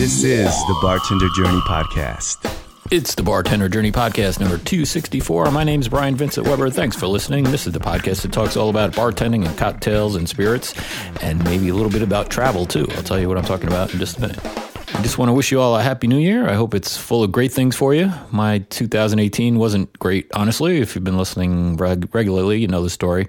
This is the Bartender Journey Podcast. It's the Bartender Journey Podcast number 264. My name is Brian Vincent Weber. Thanks for listening. This is the podcast that talks all about bartending and cocktails and spirits and maybe a little bit about travel too. I'll tell you what I'm talking about in just a minute. I just want to wish you all a happy new year. I hope it's full of great things for you. My 2018 wasn't great, honestly. If you've been listening reg- regularly, you know the story.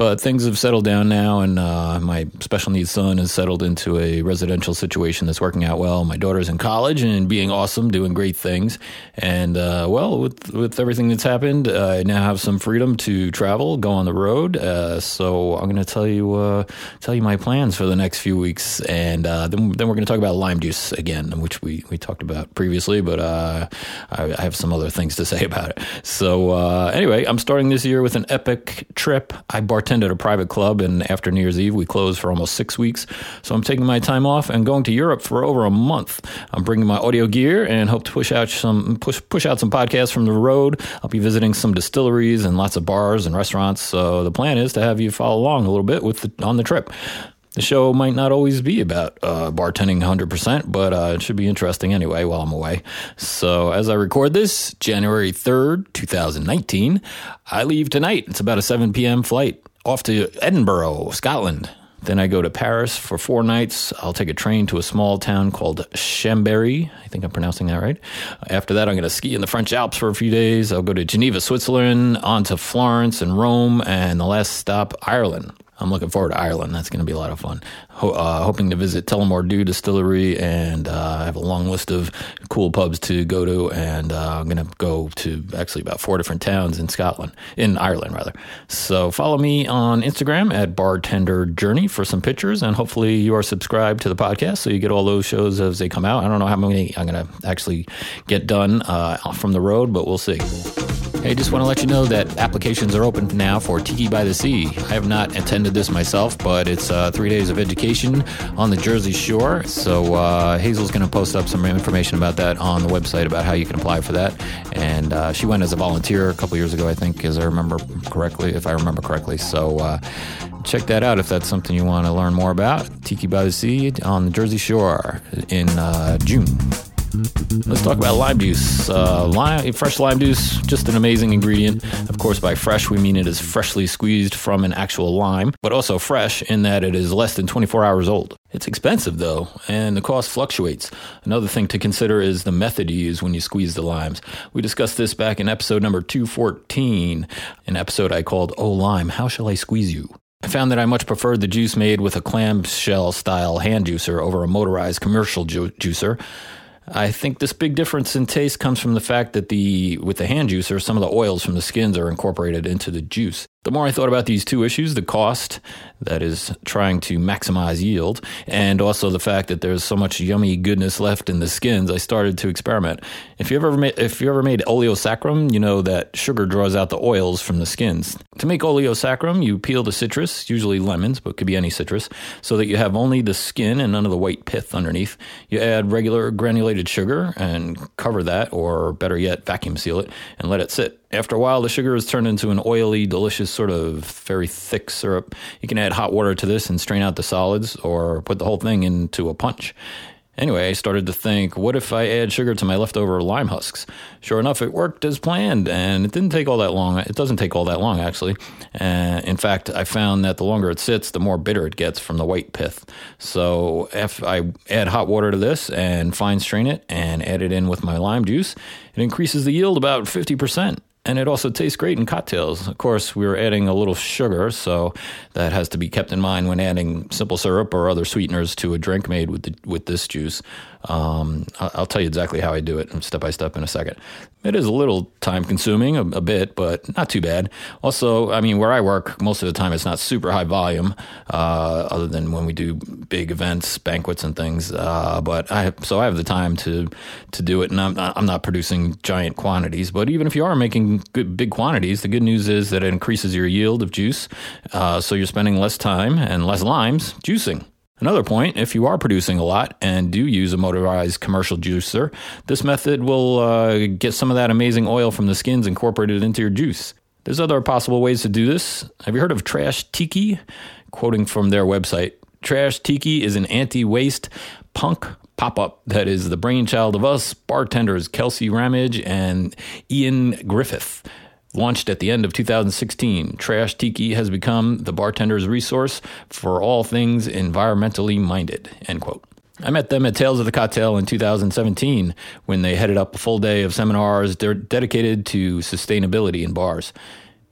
But things have settled down now, and uh, my special needs son has settled into a residential situation that's working out well. My daughter's in college and being awesome, doing great things. And uh, well, with with everything that's happened, I now have some freedom to travel, go on the road. Uh, so I'm going to tell you uh, tell you my plans for the next few weeks, and uh, then then we're going to talk about lime juice again, which we we talked about previously. But uh, I, I, have some other things to say about it. So anyway, I'm starting this year with an epic trip. I bartended attended a private club, and after New Year's Eve, we closed for almost six weeks. So I'm taking my time off and going to Europe for over a month. I'm bringing my audio gear and hope to push out some push push out some podcasts from the road. I'll be visiting some distilleries and lots of bars and restaurants. So the plan is to have you follow along a little bit with the, on the trip. The show might not always be about uh, bartending 100%, but uh, it should be interesting anyway while I'm away. So, as I record this, January 3rd, 2019, I leave tonight. It's about a 7 p.m. flight off to Edinburgh, Scotland. Then I go to Paris for four nights. I'll take a train to a small town called Chambéry. I think I'm pronouncing that right. After that, I'm going to ski in the French Alps for a few days. I'll go to Geneva, Switzerland, on to Florence and Rome, and the last stop, Ireland. I'm looking forward to Ireland. That's going to be a lot of fun. Ho- uh, hoping to visit Tullamore Dew Distillery, and uh, I have a long list of cool pubs to go to. And uh, I'm going to go to actually about four different towns in Scotland, in Ireland rather. So follow me on Instagram at Bartender Journey for some pictures, and hopefully you are subscribed to the podcast so you get all those shows as they come out. I don't know how many I'm going to actually get done uh, from the road, but we'll see. Hey, just want to let you know that applications are open now for Tiki by the Sea. I have not attended this myself, but it's uh, three days of education on the Jersey Shore. So uh, Hazel's going to post up some information about that on the website about how you can apply for that. And uh, she went as a volunteer a couple years ago, I think, as I remember correctly, if I remember correctly. So uh, check that out if that's something you want to learn more about. Tiki by the Sea on the Jersey Shore in uh, June. Let's talk about lime juice. Uh, lime, fresh lime juice, just an amazing ingredient. Of course, by fresh, we mean it is freshly squeezed from an actual lime, but also fresh in that it is less than 24 hours old. It's expensive though, and the cost fluctuates. Another thing to consider is the method you use when you squeeze the limes. We discussed this back in episode number 214, an episode I called Oh Lime, How Shall I Squeeze You? I found that I much preferred the juice made with a clamshell style hand juicer over a motorized commercial ju- juicer. I think this big difference in taste comes from the fact that the with the hand juicer, some of the oils from the skins are incorporated into the juice. The more I thought about these two issues, the cost, that is trying to maximize yield, and also the fact that there's so much yummy goodness left in the skins, I started to experiment. If you ever made, if you ever made oleosaccharum, you know that sugar draws out the oils from the skins. To make oleosaccharum, you peel the citrus, usually lemons, but could be any citrus, so that you have only the skin and none of the white pith underneath. You add regular granulated sugar and cover that, or better yet, vacuum seal it and let it sit. After a while, the sugar is turned into an oily, delicious, sort of very thick syrup. You can add hot water to this and strain out the solids, or put the whole thing into a punch. Anyway, I started to think, what if I add sugar to my leftover lime husks? Sure enough, it worked as planned, and it didn't take all that long. It doesn't take all that long, actually. Uh, in fact, I found that the longer it sits, the more bitter it gets from the white pith. So if I add hot water to this and fine strain it and add it in with my lime juice, it increases the yield about 50% and it also tastes great in cocktails. Of course, we are adding a little sugar, so that has to be kept in mind when adding simple syrup or other sweeteners to a drink made with the, with this juice. Um, I'll tell you exactly how I do it step by step in a second. It is a little time consuming, a, a, bit, but not too bad. Also, I mean, where I work, most of the time it's not super high volume, uh, other than when we do big events, banquets, and things. Uh, but I so I have the time to to do it, and I'm not, I'm not producing giant quantities. But even if you are making good, big quantities, the good news is that it increases your yield of juice, uh, so you're spending less time and less limes juicing. Another point, if you are producing a lot and do use a motorized commercial juicer, this method will uh, get some of that amazing oil from the skins incorporated into your juice. There's other possible ways to do this. Have you heard of Trash Tiki? Quoting from their website, Trash Tiki is an anti waste punk pop up that is the brainchild of us bartenders Kelsey Ramage and Iain Griffith. Launched at the end of 2016, Trash Tiki has become the bartender's resource for all things environmentally minded. End quote. I met them at Tales of the Cocktail in 2017 when they headed up a full day of seminars dedicated to sustainability in bars.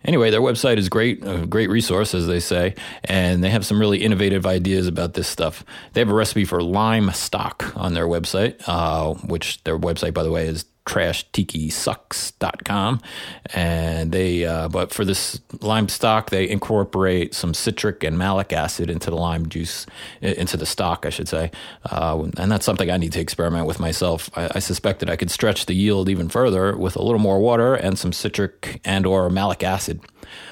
Anyway, their website is great, a great resource, as they say, and they have some really innovative ideas about this stuff. They have a recipe for lime stock on their website, uh, which their website, by the way, is trashtikisucks.com. And they, uh, but for this lime stock, they incorporate some citric and malic acid into the lime juice, into the stock, I should say. Uh, and that's something I need to experiment with myself. I, I suspect that I could stretch the yield even further with a little more water and some citric and or malic acid.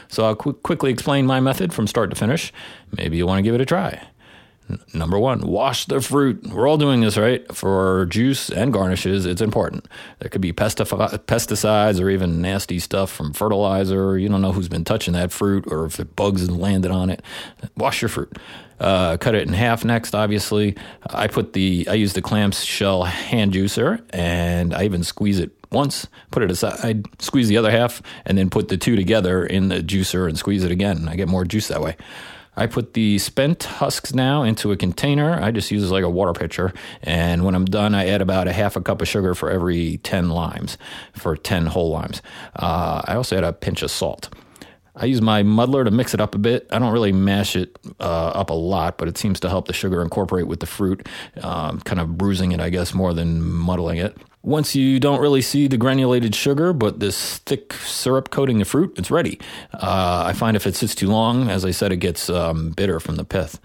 So I'll qu- quickly explain my method from start to finish. Maybe you want to give it a try. Number one, wash the fruit. We're all doing this, right? For juice and garnishes, it's important. There could be pesticides or even nasty stuff from fertilizer. You don't know who's been touching that fruit or if it bugs and landed on it. Wash your fruit. Uh, cut it in half next, obviously. I put the, I use the clamshell hand juicer and I even squeeze it once, put it aside, I squeeze the other half, and then put the two together in the juicer and squeeze it again. I get more juice that way. I put the spent husks now into a container. I just use it like a water pitcher. And when I'm done, I add about a half a cup of sugar for every 10 limes, for 10 whole limes. Uh, I also add a pinch of salt. I use my muddler to mix it up a bit. I don't really mash it uh, up a lot, but it seems to help the sugar incorporate with the fruit, um, kind of bruising it, I guess, more than muddling it. Once you don't really see the granulated sugar, but this thick syrup coating the fruit, it's ready. Uh, I find if it sits too long, as I said, it gets um, bitter from the pith.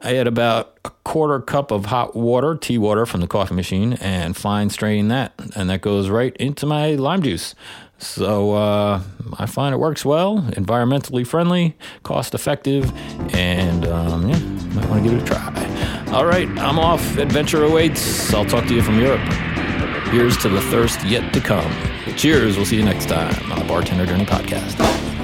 I add about a quarter cup of hot water, tea water from the coffee machine, and fine strain that. And that goes right into my lime juice. So uh, I find it works well, environmentally friendly, cost effective, and um, yeah, might want to give it a try. All right, I'm off. Adventure awaits. I'll talk to you from Europe. Here's to the thirst yet to come. Cheers. We'll see you next time on the Bartender Journey Podcast.